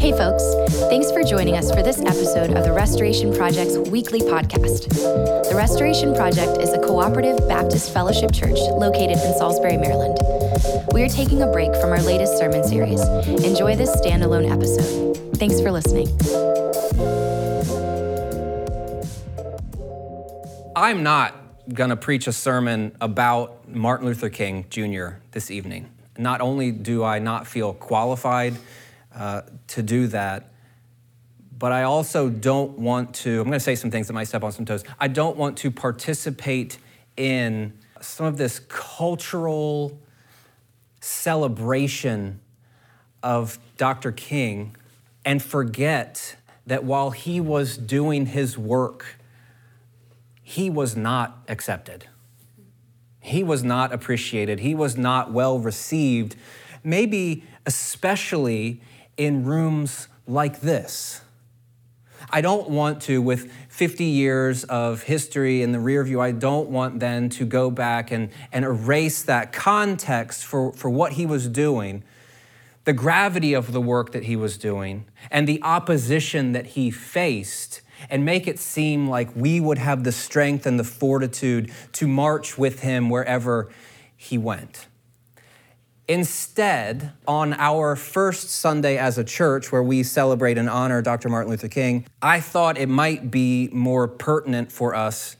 Hey, folks. Thanks for joining us for this episode of the Restoration Project's weekly podcast. The Restoration Project is a cooperative Baptist fellowship church located in Salisbury, Maryland. We are taking a break from our latest sermon series. Enjoy this standalone episode. Thanks for listening. I'm not going to preach a sermon about Martin Luther King Jr. this evening. Not only do I not feel qualified uh, to do that, but I also don't want to, I'm going to say some things that might step on some toes. I don't want to participate in some of this cultural celebration of Dr. King and forget that while he was doing his work, he was not accepted. He was not appreciated. He was not well received, maybe especially in rooms like this. I don't want to, with 50 years of history in the rear view, I don't want then to go back and, and erase that context for, for what he was doing, the gravity of the work that he was doing, and the opposition that he faced and make it seem like we would have the strength and the fortitude to march with him wherever he went. Instead, on our first Sunday as a church, where we celebrate and honor Dr. Martin Luther King, I thought it might be more pertinent for us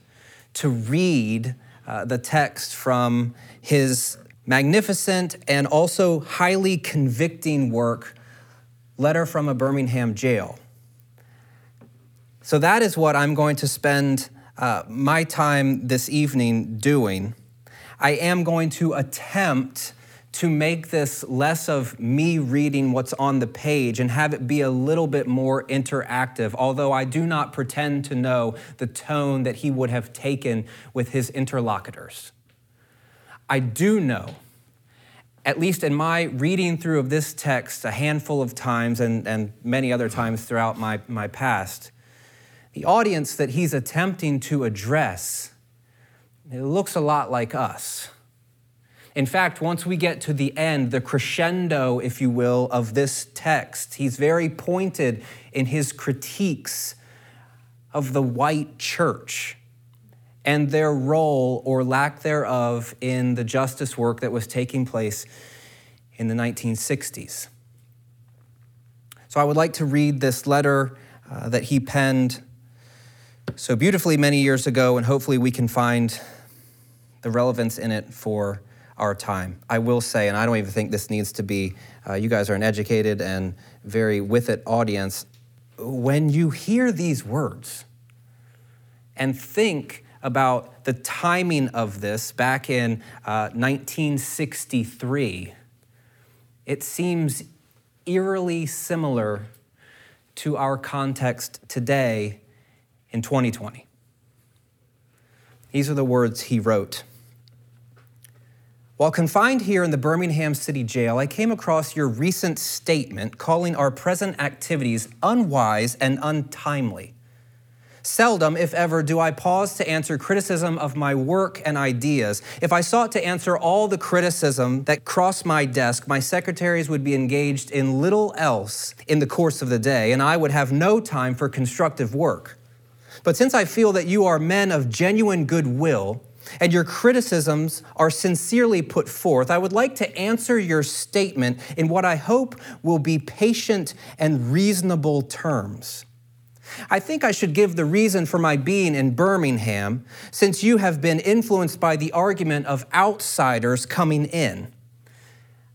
to read uh, the text from his magnificent and also highly convicting work, Letter from a Birmingham Jail. So that is what I'm going to spend uh, my time this evening doing. I am going to attempt to make this less of me reading what's on the page and have it be a little bit more interactive, although I do not pretend to know the tone that he would have taken with his interlocutors. I do know, at least in my reading through of this text a handful of times and, and many other times throughout my, my past, the audience that he's attempting to address it looks a lot like us. In fact, once we get to the end, the crescendo, if you will, of this text, he's very pointed in his critiques of the white church and their role or lack thereof in the justice work that was taking place in the 1960s. So I would like to read this letter uh, that he penned so beautifully many years ago, and hopefully we can find the relevance in it for our time. I will say, and I don't even think this needs to be, uh, you guys are an educated and very with it audience. When you hear these words and think about the timing of this back in uh, 1963, it seems eerily similar to our context today in 2020. These are the words he wrote. While confined here in the Birmingham City Jail, I came across your recent statement calling our present activities unwise and untimely. Seldom, if ever, do I pause to answer criticism of my work and ideas. If I sought to answer all the criticism that crossed my desk, my secretaries would be engaged in little else in the course of the day, and I would have no time for constructive work. But since I feel that you are men of genuine goodwill, and your criticisms are sincerely put forth, I would like to answer your statement in what I hope will be patient and reasonable terms. I think I should give the reason for my being in Birmingham, since you have been influenced by the argument of outsiders coming in.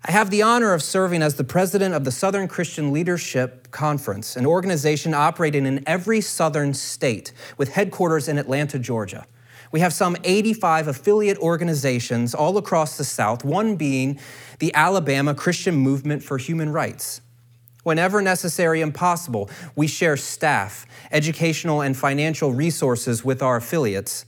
I have the honor of serving as the president of the Southern Christian Leadership Conference, an organization operating in every southern state with headquarters in Atlanta, Georgia. We have some 85 affiliate organizations all across the South, one being the Alabama Christian Movement for Human Rights. Whenever necessary and possible, we share staff, educational, and financial resources with our affiliates.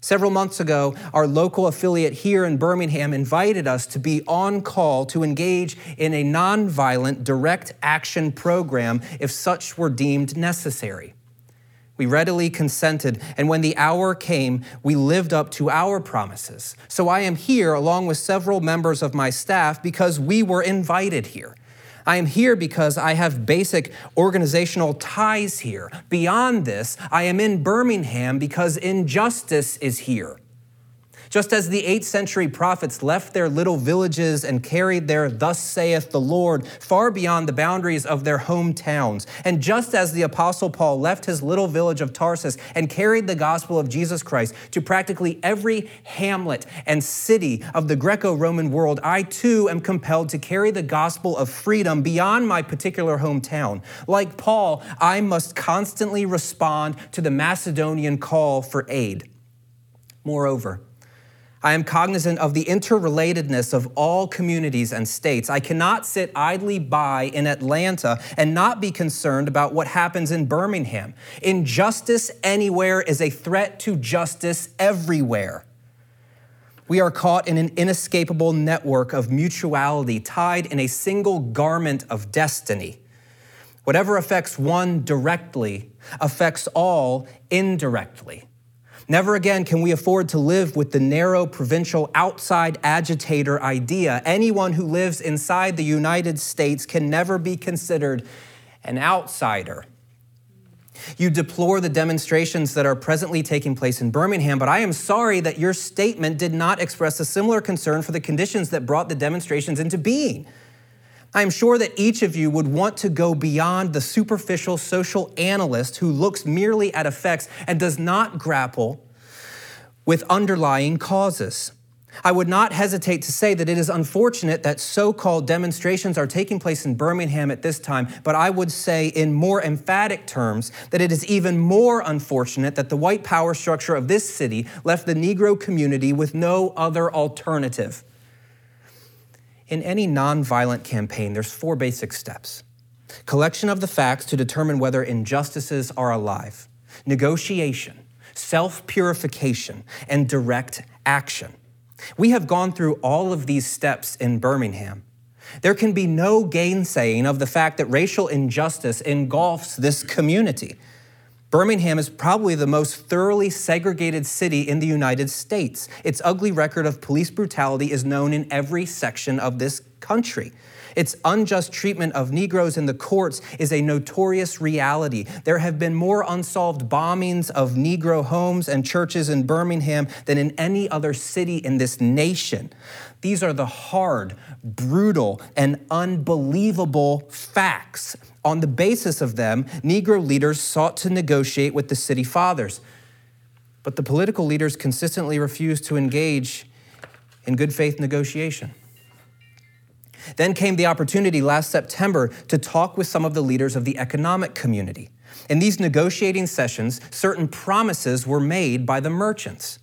Several months ago, our local affiliate here in Birmingham invited us to be on call to engage in a nonviolent direct action program if such were deemed necessary. We readily consented, and when the hour came, we lived up to our promises. So I am here along with several members of my staff because we were invited here. I am here because I have basic organizational ties here. Beyond this, I am in Birmingham because injustice is here. Just as the 8th century prophets left their little villages and carried their thus saith the Lord far beyond the boundaries of their hometowns, and just as the apostle Paul left his little village of Tarsus and carried the gospel of Jesus Christ to practically every hamlet and city of the Greco-Roman world, I too am compelled to carry the gospel of freedom beyond my particular hometown. Like Paul, I must constantly respond to the Macedonian call for aid. Moreover, I am cognizant of the interrelatedness of all communities and states. I cannot sit idly by in Atlanta and not be concerned about what happens in Birmingham. Injustice anywhere is a threat to justice everywhere. We are caught in an inescapable network of mutuality tied in a single garment of destiny. Whatever affects one directly affects all indirectly. Never again can we afford to live with the narrow provincial outside agitator idea. Anyone who lives inside the United States can never be considered an outsider. You deplore the demonstrations that are presently taking place in Birmingham, but I am sorry that your statement did not express a similar concern for the conditions that brought the demonstrations into being. I am sure that each of you would want to go beyond the superficial social analyst who looks merely at effects and does not grapple with underlying causes. I would not hesitate to say that it is unfortunate that so called demonstrations are taking place in Birmingham at this time, but I would say in more emphatic terms that it is even more unfortunate that the white power structure of this city left the Negro community with no other alternative. In any nonviolent campaign, there's four basic steps collection of the facts to determine whether injustices are alive, negotiation, self purification, and direct action. We have gone through all of these steps in Birmingham. There can be no gainsaying of the fact that racial injustice engulfs this community. Birmingham is probably the most thoroughly segregated city in the United States. Its ugly record of police brutality is known in every section of this country. Its unjust treatment of Negroes in the courts is a notorious reality. There have been more unsolved bombings of Negro homes and churches in Birmingham than in any other city in this nation. These are the hard, brutal, and unbelievable facts. On the basis of them, Negro leaders sought to negotiate with the city fathers. But the political leaders consistently refused to engage in good faith negotiation. Then came the opportunity last September to talk with some of the leaders of the economic community. In these negotiating sessions, certain promises were made by the merchants,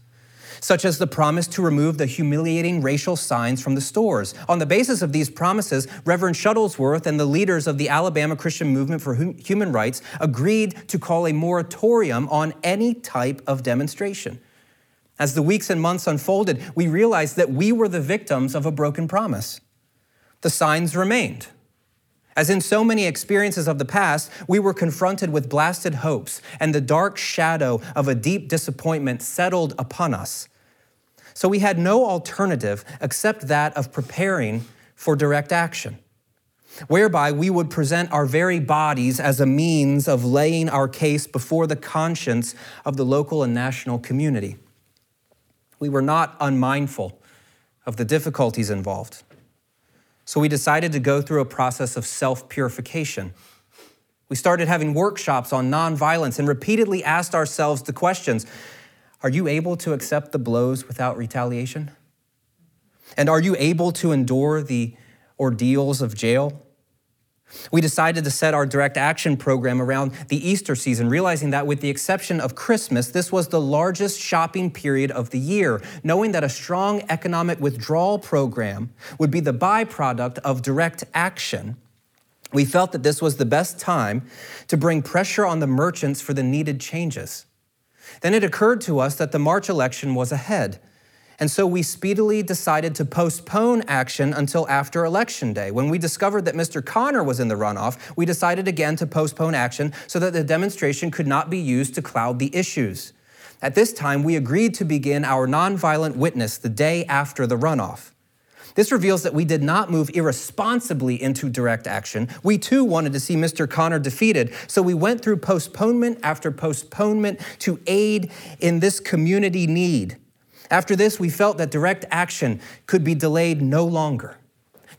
such as the promise to remove the humiliating racial signs from the stores. On the basis of these promises, Reverend Shuttlesworth and the leaders of the Alabama Christian Movement for Human Rights agreed to call a moratorium on any type of demonstration. As the weeks and months unfolded, we realized that we were the victims of a broken promise the signs remained. As in so many experiences of the past, we were confronted with blasted hopes, and the dark shadow of a deep disappointment settled upon us. So we had no alternative except that of preparing for direct action, whereby we would present our very bodies as a means of laying our case before the conscience of the local and national community. We were not unmindful of the difficulties involved. So we decided to go through a process of self purification. We started having workshops on nonviolence and repeatedly asked ourselves the questions Are you able to accept the blows without retaliation? And are you able to endure the ordeals of jail? We decided to set our direct action program around the Easter season, realizing that with the exception of Christmas, this was the largest shopping period of the year, knowing that a strong economic withdrawal program would be the byproduct of direct action. We felt that this was the best time to bring pressure on the merchants for the needed changes. Then it occurred to us that the March election was ahead And so we speedily decided to postpone action until after Election Day. When we discovered that Mr. Connor was in the runoff, we decided again to postpone action so that the demonstration could not be used to cloud the issues. At this time, we agreed to begin our nonviolent witness the day after the runoff. This reveals that we did not move irresponsibly into direct action. We too wanted to see Mr. Connor defeated, so we went through postponement after postponement to aid in this community need. After this, we felt that direct action could be delayed no longer.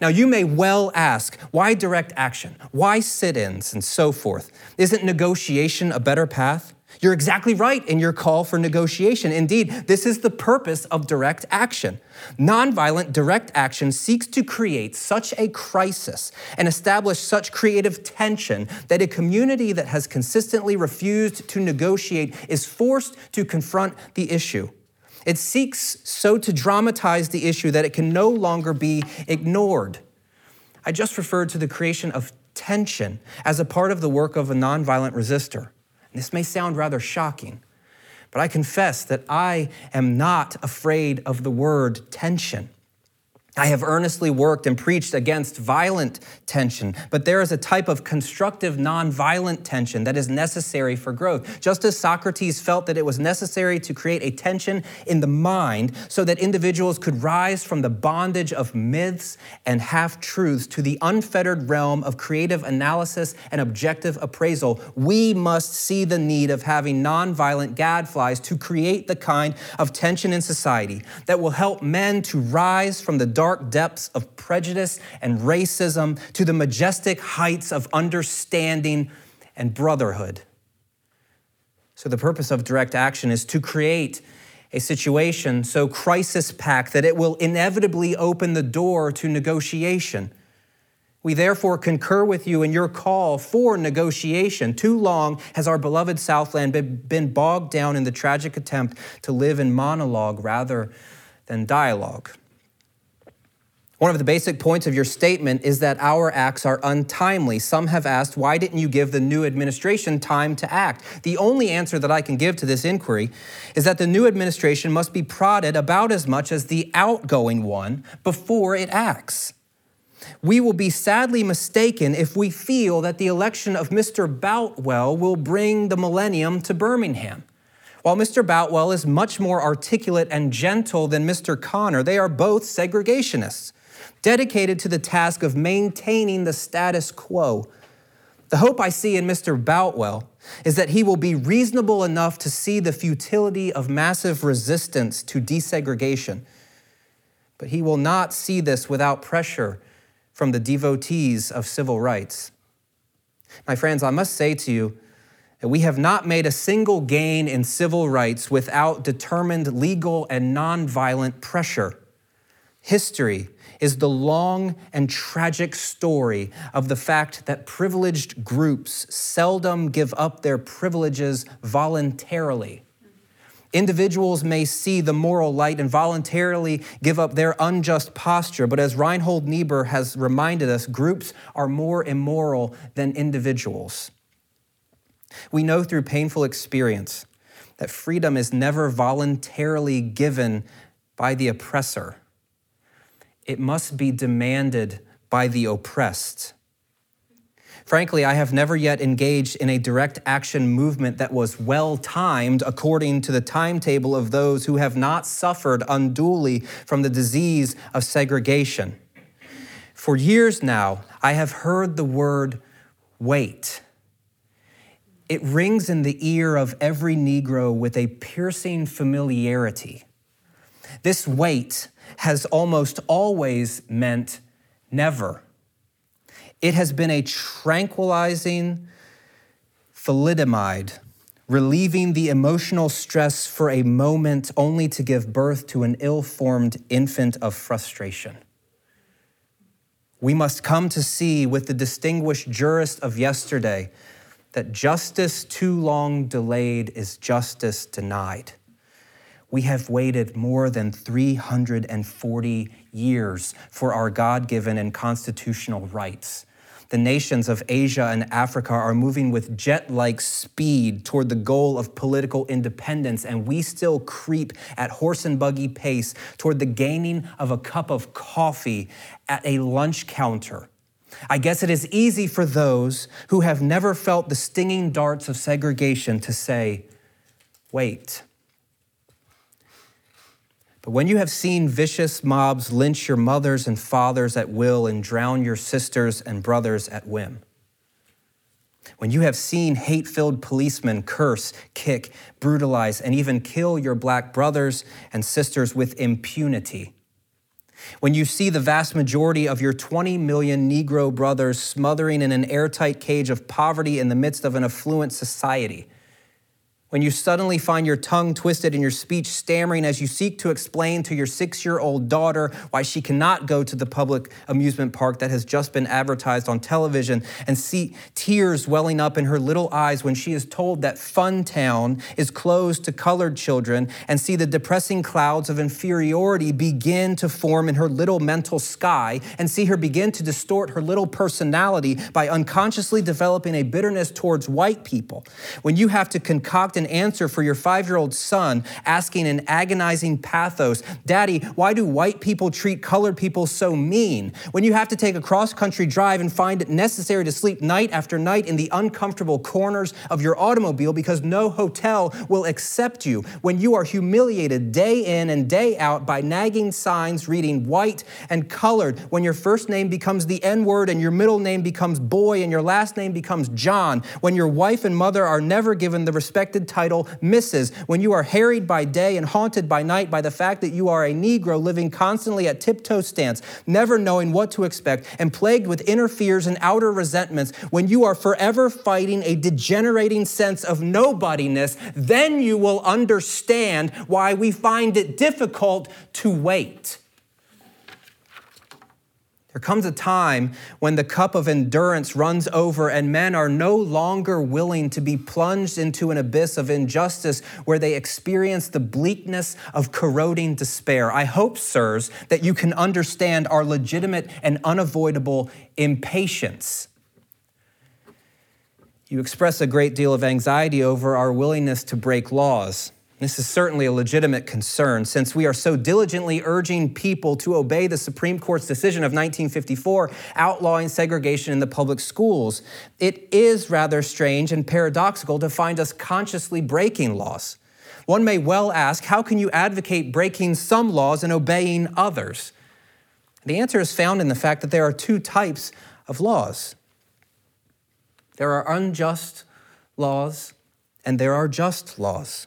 Now, you may well ask, why direct action? Why sit ins and so forth? Isn't negotiation a better path? You're exactly right in your call for negotiation. Indeed, this is the purpose of direct action. Nonviolent direct action seeks to create such a crisis and establish such creative tension that a community that has consistently refused to negotiate is forced to confront the issue. It seeks so to dramatize the issue that it can no longer be ignored. I just referred to the creation of tension as a part of the work of a nonviolent resistor. This may sound rather shocking, but I confess that I am not afraid of the word tension. I have earnestly worked and preached against violent tension, but there is a type of constructive nonviolent tension that is necessary for growth. Just as Socrates felt that it was necessary to create a tension in the mind so that individuals could rise from the bondage of myths and half truths to the unfettered realm of creative analysis and objective appraisal, we must see the need of having nonviolent gadflies to create the kind of tension in society that will help men to rise from the dark dark depths of prejudice and racism to the majestic heights of understanding and brotherhood. So, the purpose of direct action is to create a situation so crisis packed that it will inevitably open the door to negotiation. We therefore concur with you in your call for negotiation. Too long has our beloved Southland been bogged down in the tragic attempt to live in monologue rather than dialogue. One of the basic points of your statement is that our acts are untimely. Some have asked, why didn't you give the new administration time to act? The only answer that I can give to this inquiry is that the new administration must be prodded about as much as the outgoing one before it acts. We will be sadly mistaken if we feel that the election of Mr. Boutwell will bring the millennium to Birmingham. While Mr. Boutwell is much more articulate and gentle than Mr. Connor, they are both segregationists dedicated to the task of maintaining the status quo. The hope I see in Mr. Boutwell is that he will be reasonable enough to see the futility of massive resistance to desegregation. But he will not see this without pressure from the devotees of civil rights. My friends, I must say to you that we have not made a single gain in civil rights without determined legal and nonviolent pressure. History is the long and tragic story of the fact that privileged groups seldom give up their privileges voluntarily. Individuals may see the moral light and voluntarily give up their unjust posture, but as Reinhold Niebuhr has reminded us, groups are more immoral than individuals. We know through painful experience that freedom is never voluntarily given by the oppressor it must be demanded by the oppressed. Frankly, I have never yet engaged in a direct action movement that was well timed according to the timetable of those who have not suffered unduly from the disease of segregation. For years now, I have heard the word wait. It rings in the ear of every Negro with a piercing familiarity. This wait has almost always meant never. It has been a tranquilizing thalidomide, relieving the emotional stress for a moment only to give birth to an ill formed infant of frustration. We must come to see with the distinguished jurist of yesterday that justice too long delayed is justice denied we have waited more than 340 years for our God given and constitutional rights. the nations of Asia and Africa are moving with jet like speed toward the goal of political independence, and we still creep at horse and buggy pace toward the gaining of a cup of coffee at a lunch counter. I guess it is easy for those who have never felt the stinging darts of segregation to say, wait. But when you have seen vicious mobs lynch your mothers and fathers at will and drown your sisters and brothers at whim, when you have seen hate filled policemen curse, kick, brutalize, and even kill your black brothers and sisters with impunity, when you see the vast majority of your 20 million Negro brothers smothering in an airtight cage of poverty in the midst of an affluent society, when you suddenly find your tongue twisted and your speech stammering as you seek to explain to your six year old daughter why she cannot go to the public amusement park that has just been advertised on television, and see tears welling up in her little eyes when she is told that Funtown is closed to colored children, and see the depressing clouds of inferiority begin to form in her little mental sky, and see her begin to distort her little personality by unconsciously developing a bitterness towards white people, when you have to concoct an an answer for your five year old son asking in agonizing pathos, Daddy, why do white people treat colored people so mean? When you have to take a cross country drive and find it necessary to sleep night after night in the uncomfortable corners of your automobile because no hotel will accept you. When you are humiliated day in and day out by nagging signs reading white and colored. When your first name becomes the N word and your middle name becomes boy and your last name becomes John. When your wife and mother are never given the respected title Mrs. When you are harried by day and haunted by night by the fact that you are a Negro living constantly at tiptoe stance, never knowing what to expect, and plagued with inner fears and outer resentments, when you are forever fighting a degenerating sense of nobodiness, then you will understand why we find it difficult to wait. There comes a time when the cup of endurance runs over and men are no longer willing to be plunged into an abyss of injustice where they experience the bleakness of corroding despair. I hope, sirs, that you can understand our legitimate and unavoidable impatience. You express a great deal of anxiety over our willingness to break laws. This is certainly a legitimate concern since we are so diligently urging people to obey the Supreme Court's decision of 1954 outlawing segregation in the public schools. It is rather strange and paradoxical to find us consciously breaking laws. One may well ask how can you advocate breaking some laws and obeying others? The answer is found in the fact that there are two types of laws there are unjust laws and there are just laws.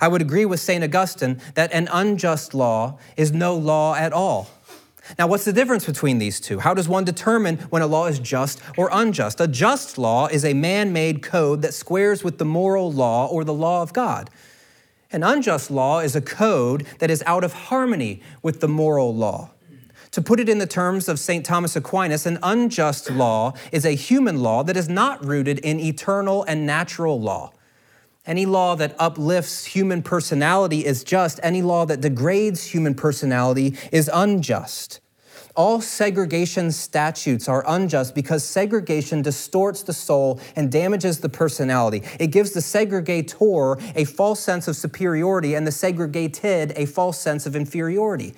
I would agree with St. Augustine that an unjust law is no law at all. Now, what's the difference between these two? How does one determine when a law is just or unjust? A just law is a man made code that squares with the moral law or the law of God. An unjust law is a code that is out of harmony with the moral law. To put it in the terms of St. Thomas Aquinas, an unjust law is a human law that is not rooted in eternal and natural law. Any law that uplifts human personality is just. Any law that degrades human personality is unjust. All segregation statutes are unjust because segregation distorts the soul and damages the personality. It gives the segregator a false sense of superiority and the segregated a false sense of inferiority.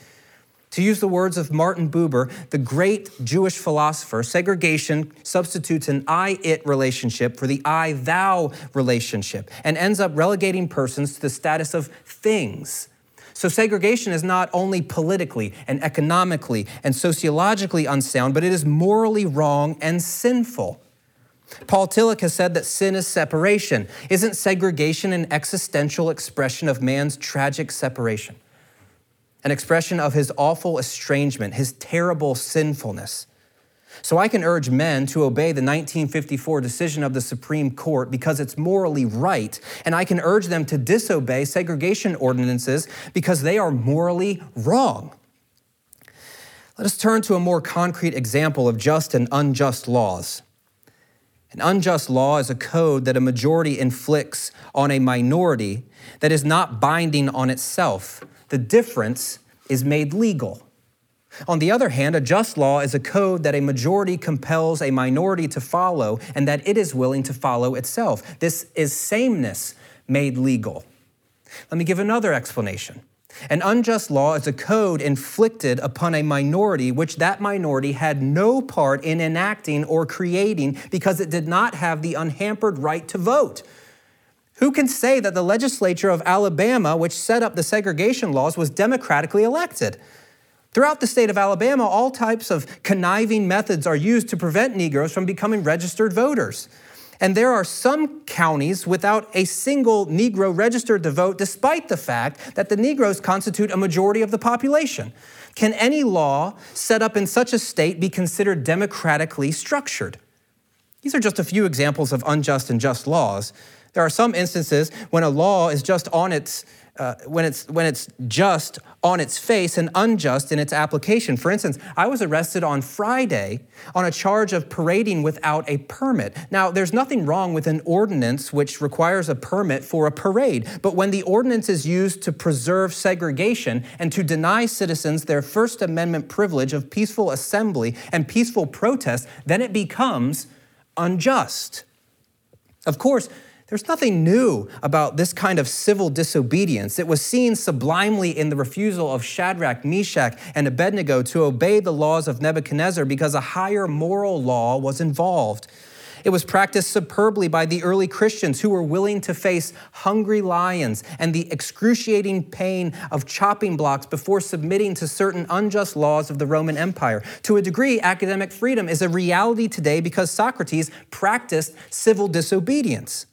To use the words of Martin Buber, the great Jewish philosopher, segregation substitutes an I it relationship for the I thou relationship and ends up relegating persons to the status of things. So, segregation is not only politically and economically and sociologically unsound, but it is morally wrong and sinful. Paul Tillich has said that sin is separation. Isn't segregation an existential expression of man's tragic separation? An expression of his awful estrangement, his terrible sinfulness. So I can urge men to obey the 1954 decision of the Supreme Court because it's morally right, and I can urge them to disobey segregation ordinances because they are morally wrong. Let us turn to a more concrete example of just and unjust laws. An unjust law is a code that a majority inflicts on a minority that is not binding on itself, the difference is made legal. On the other hand, a just law is a code that a majority compels a minority to follow and that it is willing to follow itself. This is sameness made legal. Let me give another explanation. An unjust law is a code inflicted upon a minority which that minority had no part in enacting or creating because it did not have the unhampered right to vote. Who can say that the legislature of Alabama, which set up the segregation laws, was democratically elected? Throughout the state of Alabama, all types of conniving methods are used to prevent Negroes from becoming registered voters. And there are some counties without a single Negro registered to vote, despite the fact that the Negroes constitute a majority of the population. Can any law set up in such a state be considered democratically structured? These are just a few examples of unjust and just laws. There are some instances when a law is just on its uh, when, it's, when it's just on its face and unjust in its application. For instance, I was arrested on Friday on a charge of parading without a permit. Now, there's nothing wrong with an ordinance which requires a permit for a parade, but when the ordinance is used to preserve segregation and to deny citizens their First Amendment privilege of peaceful assembly and peaceful protest, then it becomes unjust. Of course, there's nothing new about this kind of civil disobedience. It was seen sublimely in the refusal of Shadrach, Meshach, and Abednego to obey the laws of Nebuchadnezzar because a higher moral law was involved. It was practiced superbly by the early Christians who were willing to face hungry lions and the excruciating pain of chopping blocks before submitting to certain unjust laws of the Roman Empire. To a degree, academic freedom is a reality today because Socrates practiced civil disobedience.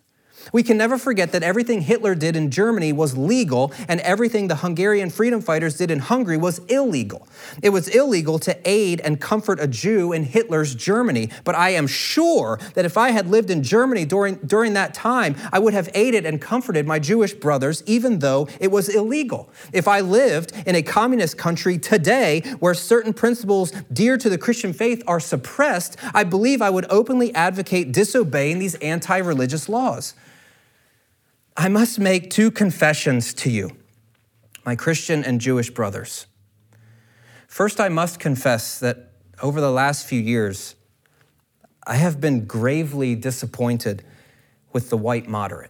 We can never forget that everything Hitler did in Germany was legal and everything the Hungarian freedom fighters did in Hungary was illegal. It was illegal to aid and comfort a Jew in Hitler's Germany, but I am sure that if I had lived in Germany during, during that time, I would have aided and comforted my Jewish brothers, even though it was illegal. If I lived in a communist country today where certain principles dear to the Christian faith are suppressed, I believe I would openly advocate disobeying these anti religious laws. I must make two confessions to you, my Christian and Jewish brothers. First, I must confess that over the last few years, I have been gravely disappointed with the white moderate.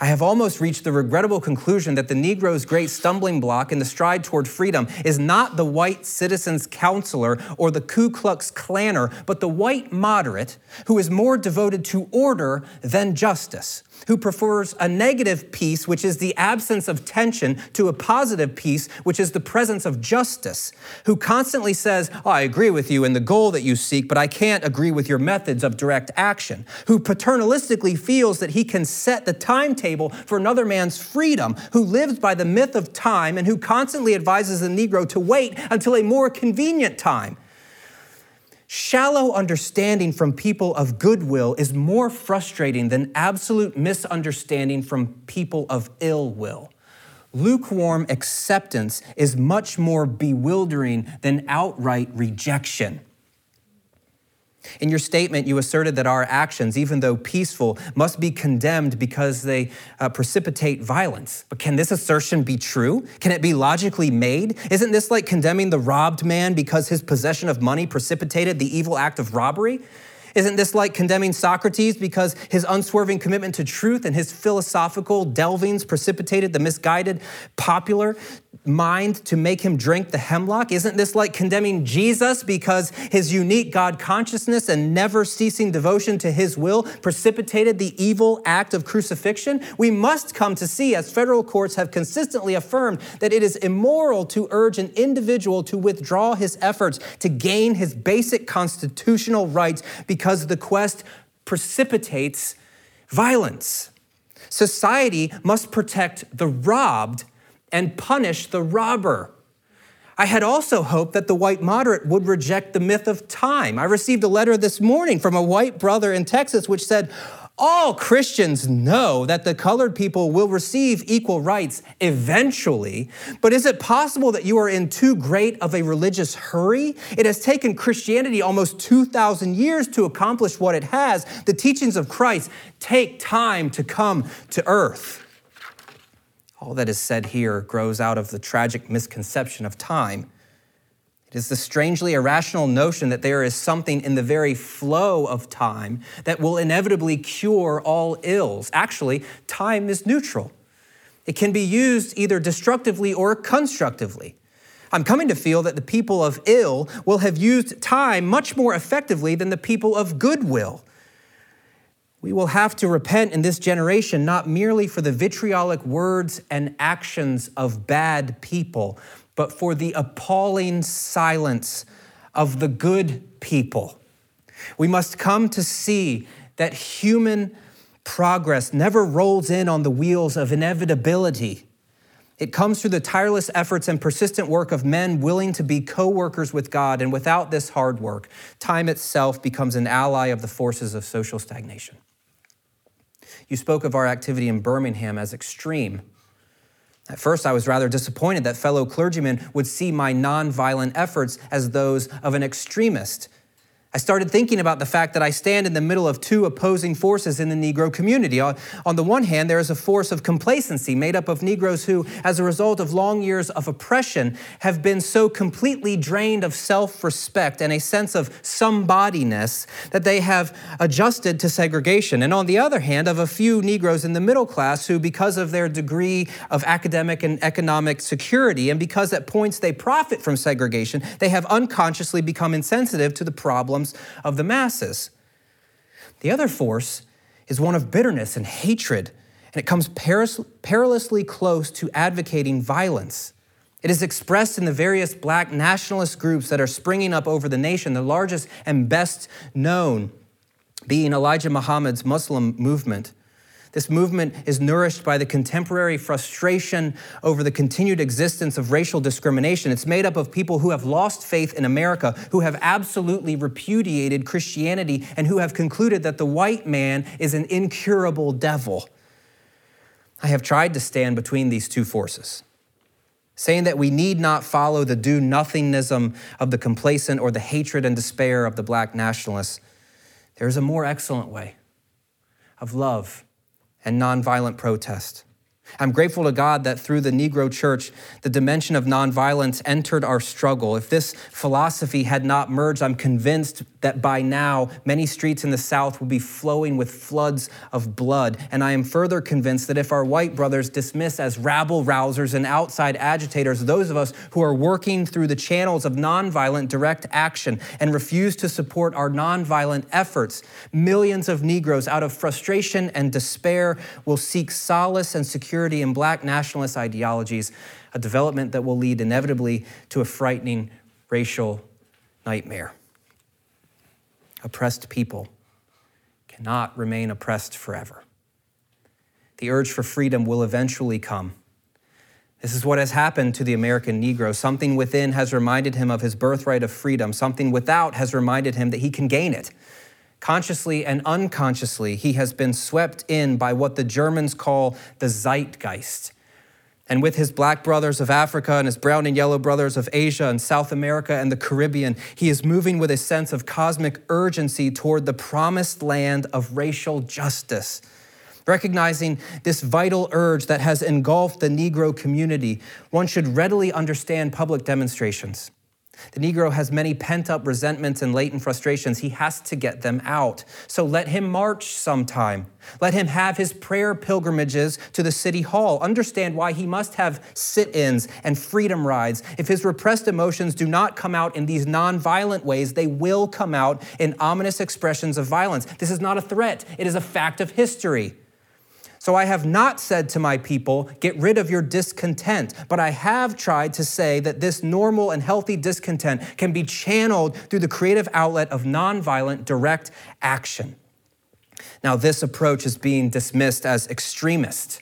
I have almost reached the regrettable conclusion that the Negro's great stumbling block in the stride toward freedom is not the white citizen's counselor or the Ku Klux Klanner, but the white moderate who is more devoted to order than justice, who prefers a negative peace, which is the absence of tension, to a positive peace, which is the presence of justice, who constantly says, oh, I agree with you in the goal that you seek, but I can't agree with your methods of direct action, who paternalistically feels that he can set the timetable for another man's freedom, who lives by the myth of time, and who constantly advises the Negro to wait until a more convenient time. Shallow understanding from people of goodwill is more frustrating than absolute misunderstanding from people of ill will. Lukewarm acceptance is much more bewildering than outright rejection. In your statement, you asserted that our actions, even though peaceful, must be condemned because they uh, precipitate violence. But can this assertion be true? Can it be logically made? Isn't this like condemning the robbed man because his possession of money precipitated the evil act of robbery? Isn't this like condemning Socrates because his unswerving commitment to truth and his philosophical delvings precipitated the misguided popular mind to make him drink the hemlock? Isn't this like condemning Jesus because his unique God consciousness and never ceasing devotion to his will precipitated the evil act of crucifixion? We must come to see, as federal courts have consistently affirmed, that it is immoral to urge an individual to withdraw his efforts to gain his basic constitutional rights because the quest precipitates violence. Society must protect the robbed and punish the robber. I had also hoped that the white moderate would reject the myth of time. I received a letter this morning from a white brother in Texas which said, all Christians know that the colored people will receive equal rights eventually, but is it possible that you are in too great of a religious hurry? It has taken Christianity almost 2,000 years to accomplish what it has. The teachings of Christ take time to come to earth. All that is said here grows out of the tragic misconception of time. It is the strangely irrational notion that there is something in the very flow of time that will inevitably cure all ills. Actually, time is neutral. It can be used either destructively or constructively. I'm coming to feel that the people of ill will have used time much more effectively than the people of goodwill. We will have to repent in this generation not merely for the vitriolic words and actions of bad people, but for the appalling silence of the good people. We must come to see that human progress never rolls in on the wheels of inevitability. It comes through the tireless efforts and persistent work of men willing to be co workers with God. And without this hard work, time itself becomes an ally of the forces of social stagnation. You spoke of our activity in Birmingham as extreme. At first, I was rather disappointed that fellow clergymen would see my nonviolent efforts as those of an extremist. I started thinking about the fact that I stand in the middle of two opposing forces in the Negro community. On the one hand, there is a force of complacency made up of Negroes who, as a result of long years of oppression, have been so completely drained of self respect and a sense of somebodiness that they have adjusted to segregation. And on the other hand, of a few Negroes in the middle class who, because of their degree of academic and economic security, and because at points they profit from segregation, they have unconsciously become insensitive to the problems problems of the masses. The other force is one of bitterness and hatred, and it comes perilously close to advocating violence. It is expressed in the various black nationalist groups that are springing up over the nation, the largest and best known being Elijah Muhammad's Muslim movement. This movement is nourished by the contemporary frustration over the continued existence of racial discrimination. It's made up of people who have lost faith in America, who have absolutely repudiated Christianity, and who have concluded that the white man is an incurable devil. I have tried to stand between these two forces saying that we need not follow the do nothingism of the complacent or the hatred and despair of the black nationalists. There is a more excellent way of love and nonviolent protest. I'm grateful to God that through the Negro church, the dimension of nonviolence entered our struggle. If this philosophy had not merged, I'm convinced that by now many streets in the South would be flowing with floods of blood. And I am further convinced that if our white brothers dismiss as rabble rousers and outside agitators those of us who are working through the channels of nonviolent direct action and refuse to support our nonviolent efforts, millions of Negroes out of frustration and despair will seek solace and security and black nationalist ideologies, a development that will lead inevitably to a frightening racial nightmare. Oppressed people cannot remain oppressed forever. The urge for freedom will eventually come. This is what has happened to the American Negro. Something within has reminded him of his birthright of freedom. Something without has reminded him that he can gain it. Consciously and unconsciously, he has been swept in by what the Germans call the zeitgeist. And with his black brothers of Africa and his brown and yellow brothers of Asia and South America and the Caribbean, he is moving with a sense of cosmic urgency toward the promised land of racial justice. Recognizing this vital urge that has engulfed the Negro community, one should readily understand public demonstrations. The Negro has many pent up resentments and latent frustrations. He has to get them out. So let him march sometime. Let him have his prayer pilgrimages to the city hall. Understand why he must have sit ins and freedom rides. If his repressed emotions do not come out in these non-violent ways, they will come out in ominous expressions of violence. This is not a threat, it is a fact of history. So I have not said to my people, get rid of your discontent, but I have tried to say that this normal and healthy discontent can be channeled through the creative outlet of nonviolent direct action. Now, this approach is being dismissed as extremist.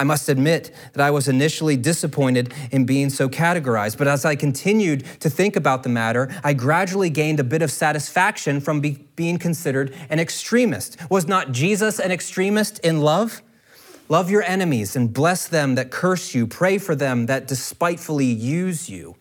I must admit that I was initially disappointed in being so categorized, but as I continued to think about the matter, I gradually gained a bit of satisfaction from be- being considered an extremist. Was not Jesus an extremist in love? Love your enemies and bless them that curse you, pray for them that despitefully use you.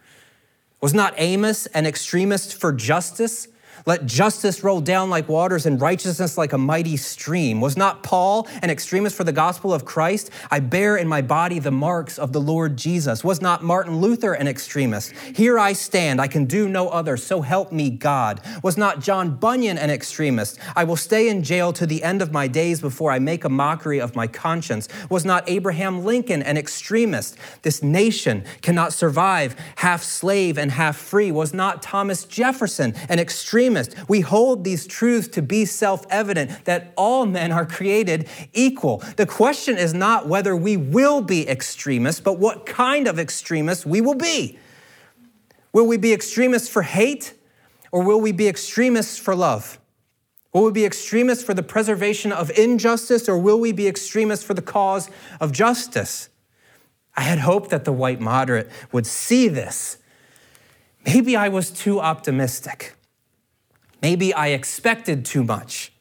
Was not Amos an extremist for justice? Let justice roll down like waters and righteousness like a mighty stream. Was not Paul an extremist for the gospel of Christ? I bear in my body the marks of the Lord Jesus. Was not Martin Luther an extremist? Here I stand, I can do no other, so help me God. Was not John Bunyan an extremist? I will stay in jail to the end of my days before I make a mockery of my conscience. Was not Abraham Lincoln an extremist? This nation cannot survive half slave and half free. Was not Thomas Jefferson an extremist? Extremist. We hold these truths to be self evident that all men are created equal. The question is not whether we will be extremists, but what kind of extremists we will be. Will we be extremists for hate or will we be extremists for love? Will we be extremists for the preservation of injustice or will we be extremists for the cause of justice? I had hoped that the white moderate would see this. Maybe I was too optimistic. Maybe I expected too much.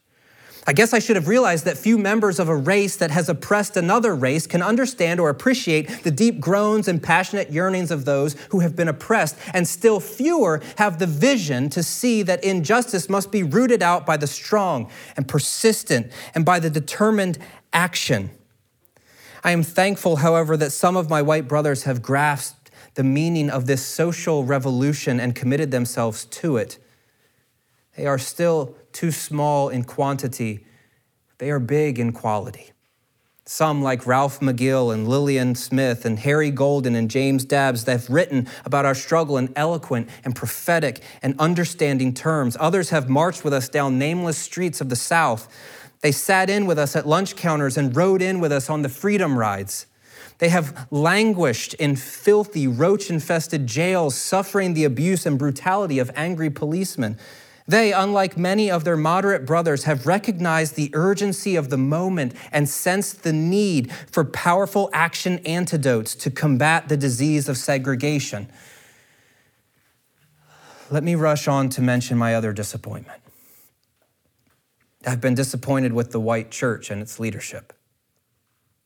I guess I should have realized that few members of a race that has oppressed another race can understand or appreciate the deep groans and passionate yearnings of those who have been oppressed, and still fewer have the vision to see that injustice must be rooted out by the strong and persistent and by the determined action. I am thankful, however, that some of my white brothers have grasped the meaning of this social revolution and committed themselves to it. They are still too small in quantity, they are big in quality. Some, like Ralph McGill and Lillian Smith and Harry Golden and James Dabbs, have written about our struggle in eloquent and prophetic and understanding terms. Others have marched with us down nameless streets of the South. They sat in with us at lunch counters and rode in with us on the freedom rides. They have languished in filthy, roach infested jails, suffering the abuse and brutality of angry policemen. They, unlike many of their moderate brothers, have recognized the urgency of the moment and sensed the need for powerful action antidotes to combat the disease of segregation. Let me rush on to mention my other disappointment. I've been disappointed with the white church and its leadership.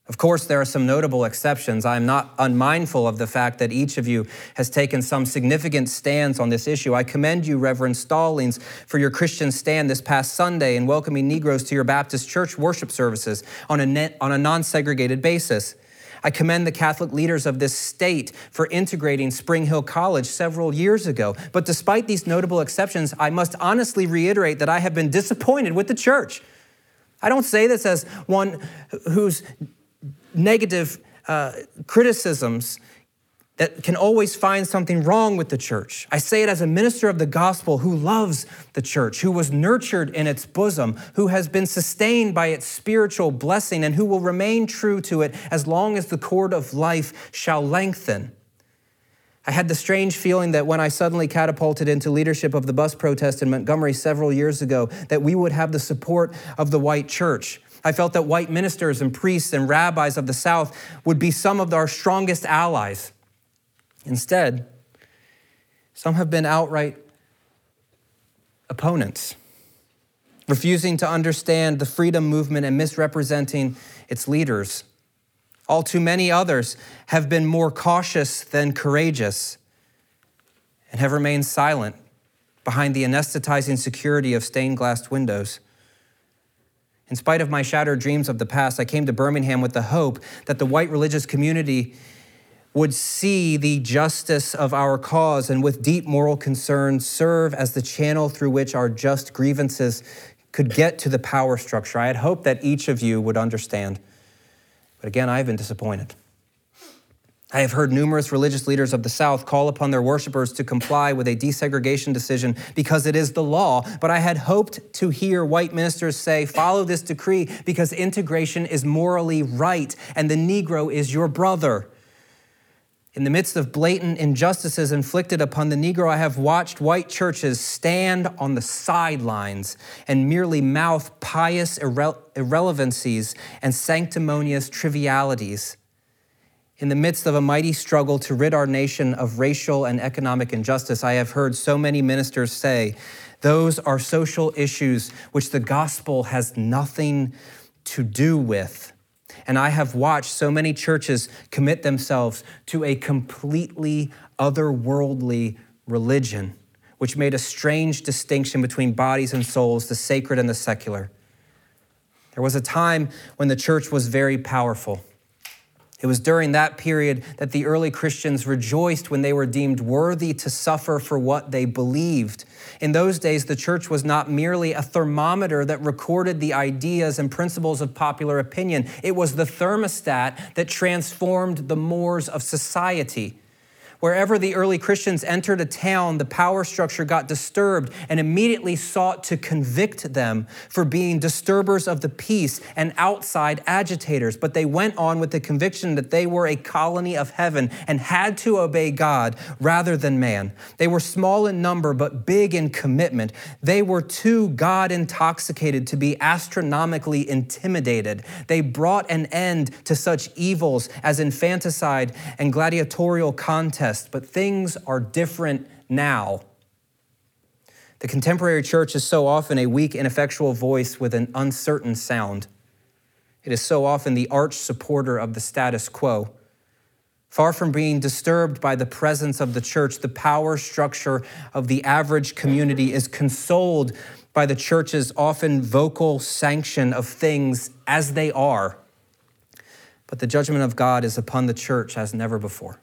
Of course, there are some notable exceptions. I am not unmindful of the fact that each of you has taken some significant stands on this issue. I commend you, Reverend Stallings, for your Christian stand this past Sunday in welcoming Negroes to your Baptist church worship services on a, on a non segregated basis. I commend the Catholic leaders of this state for integrating Spring Hill College several years ago. But despite these notable exceptions, I must honestly reiterate that I have been disappointed with the church. I don't say this as one who's negative uh, criticisms that can always find something wrong with the church. I say it as a minister of the gospel who loves the church, who was nurtured in its bosom, who has been sustained by its spiritual blessing, and who will remain true to it as long as the cord of life shall lengthen. I had the strange feeling that when I suddenly catapulted into leadership of the bus protest in Montgomery several years ago, that we would have the support of the white church. I felt that white ministers and priests and rabbis of the South would be some of our strongest allies. Instead, some have been outright opponents, refusing to understand the freedom movement and misrepresenting its leaders. All too many others have been more cautious than courageous and have remained silent behind the anesthetizing security of stained glass windows. In spite of my shattered dreams of the past, I came to Birmingham with the hope that the white religious community would see the justice of our cause and with deep moral concern serve as the channel through which our just grievances could get to the power structure. I had hoped that each of you would understand. But again, I have been disappointed. I have heard numerous religious leaders of the South call upon their worshipers to comply with a desegregation decision because it is the law, but I had hoped to hear white ministers say, follow this decree because integration is morally right and the Negro is your brother. In the midst of blatant injustices inflicted upon the Negro, I have watched white churches stand on the sidelines and merely mouth pious irre- irrelevancies and sanctimonious trivialities in the midst of a mighty struggle to rid our nation of racial and economic injustice, I have heard so many ministers say, those are social issues which the gospel has nothing to do with. And I have watched so many churches commit themselves to a completely otherworldly religion which made a strange distinction between bodies and souls, the sacred and the secular. There was a time when the church was very powerful. It was during that period that the early Christians rejoiced when they were deemed worthy to suffer for what they believed. In those days, the church was not merely a thermometer that recorded the ideas and principles of popular opinion, it was the thermostat that transformed the mores of society. Wherever the early Christians entered a town, the power structure got disturbed and immediately sought to convict them for being disturbers of the peace and outside agitators. But they went on with the conviction that they were a colony of heaven and had to obey God rather than man. They were small in number, but big in commitment. They were too God intoxicated to be astronomically intimidated. They brought an end to such evils as infanticide and gladiatorial contests but things are different now. The contemporary church is so often a weak, ineffectual voice with an uncertain sound. It is so often the arch supporter of the status quo. Far from being disturbed by the presence of the church, the power structure of the average community is consoled by the church's often vocal sanction of things as they are. But the judgment of God is upon the church as never before.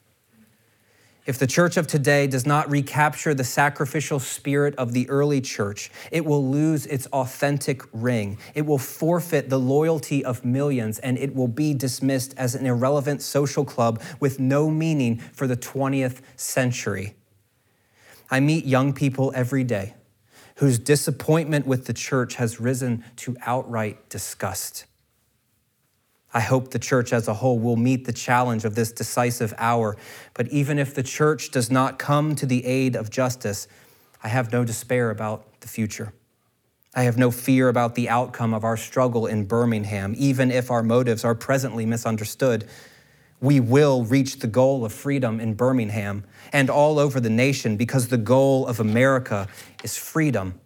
If the church of today does not recapture the sacrificial spirit of the early church, it will lose its authentic ring. It will forfeit the loyalty of millions, and it will be dismissed as an irrelevant social club with no meaning for the 20th century. I meet young people every day whose disappointment with the church has risen to outright disgust. I hope the church as a whole will meet the challenge of this decisive hour. But even if the church does not come to the aid of justice, I have no despair about the future. I have no fear about the outcome of our struggle in Birmingham, even if our motives are presently misunderstood. We will reach the goal of freedom in Birmingham and all over the nation because the goal of America is freedom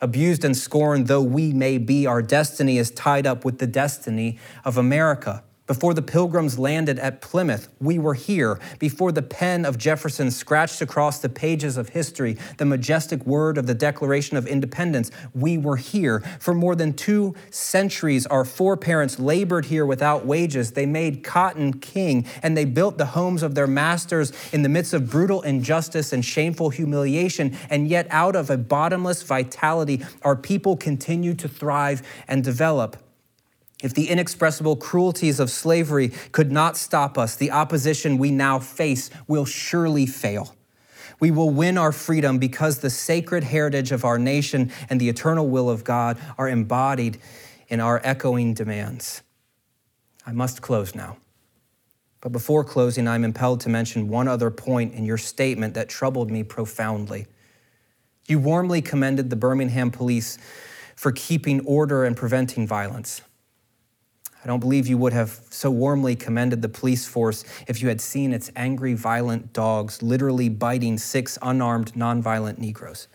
Abused and scorned though we may be, our destiny is tied up with the destiny of America. Before the pilgrims landed at Plymouth, we were here. Before the pen of Jefferson scratched across the pages of history the majestic word of the Declaration of Independence, we were here. For more than two centuries, our foreparents labored here without wages. They made cotton king, and they built the homes of their masters in the midst of brutal injustice and shameful humiliation. And yet, out of a bottomless vitality, our people continue to thrive and develop. If the inexpressible cruelties of slavery could not stop us, the opposition we now face will surely fail. We will win our freedom because the sacred heritage of our nation and the eternal will of God are embodied in our echoing demands. I must close now. But before closing, I'm impelled to mention one other point in your statement that troubled me profoundly. You warmly commended the Birmingham police for keeping order and preventing violence. I don't believe you would have so warmly commended the police force if you had seen its angry, violent dogs literally biting six unarmed, nonviolent Negroes.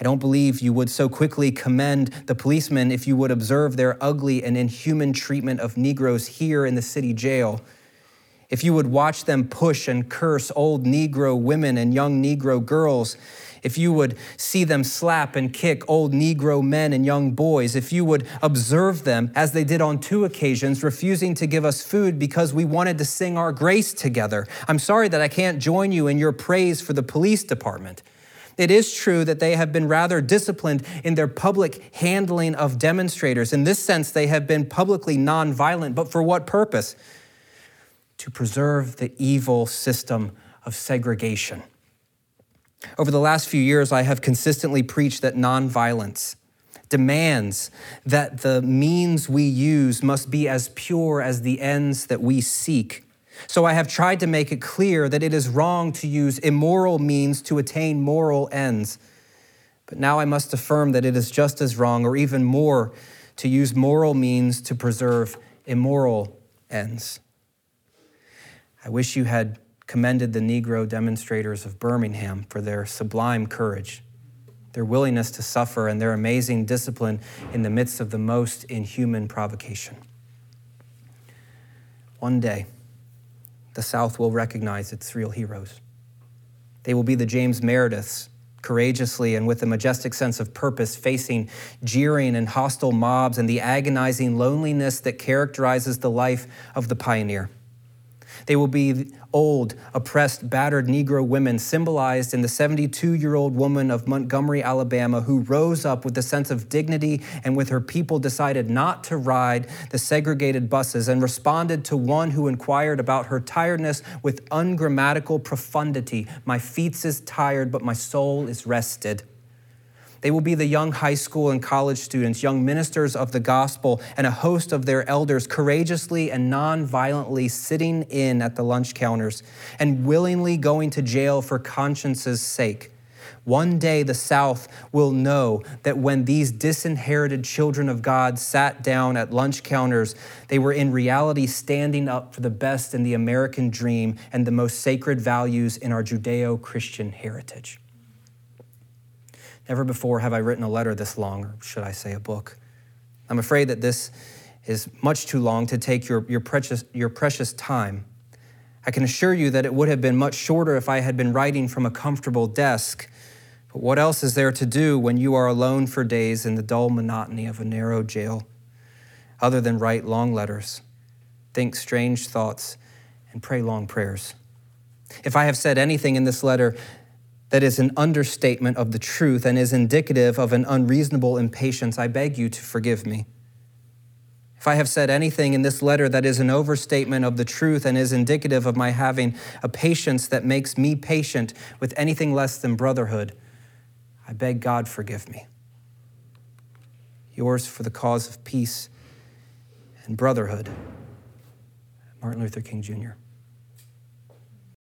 I don't believe you would so quickly commend the policemen if you would observe their ugly and inhuman treatment of Negroes here in the city jail. If you would watch them push and curse old Negro women and young Negro girls if you would see them slap and kick old Negro men and young boys, if you would observe them, as they did on two occasions, refusing to give us food because we wanted to sing our grace together. I'm sorry that I can't join you in your praise for the police department. It is true that they have been rather disciplined in their public handling of demonstrators. In this sense, they have been publicly nonviolent, but for what purpose? To preserve the evil system of segregation. Over the last few years, I have consistently preached that nonviolence demands that the means we use must be as pure as the ends that we seek. So I have tried to make it clear that it is wrong to use immoral means to attain moral ends. But now I must affirm that it is just as wrong, or even more, to use moral means to preserve immoral ends. I wish you had commended the Negro demonstrators of Birmingham for their sublime courage, their willingness to suffer, and their amazing discipline in the midst of the most inhuman provocation. One day, the South will recognize its real heroes. They will be the James Merediths, courageously and with a majestic sense of purpose, facing jeering and hostile mobs and the agonizing loneliness that characterizes the life of the pioneer. They will be old, oppressed, battered Negro women, symbolized in the 72 year old woman of Montgomery, Alabama, who rose up with a sense of dignity and with her people decided not to ride the segregated buses and responded to one who inquired about her tiredness with ungrammatical profundity My feet is tired, but my soul is rested. They will be the young high school and college students, young ministers of the gospel, and a host of their elders courageously and non-violently sitting in at the lunch counters and willingly going to jail for conscience's sake. One day the South will know that when these disinherited children of God sat down at lunch counters, they were in reality standing up for the best in the American dream and the most sacred values in our Judeo Christian heritage. Never before have I written a letter this long, or should I say a book. I'm afraid that this is much too long to take your, your, precious, your precious time. I can assure you that it would have been much shorter if I had been writing from a comfortable desk. But what else is there to do when you are alone for days in the dull monotony of a narrow jail, other than write long letters, think strange thoughts, and pray long prayers? If I have said anything in this letter that is an understatement of the truth and is indicative of an unreasonable impatience, I beg you to forgive me. If I have said anything in this letter that is an overstatement of the truth and is indicative of my having a patience that makes me patient with anything less than brotherhood, I beg God forgive me. Yours for the cause of peace and brotherhood, Martin Luther King Jr.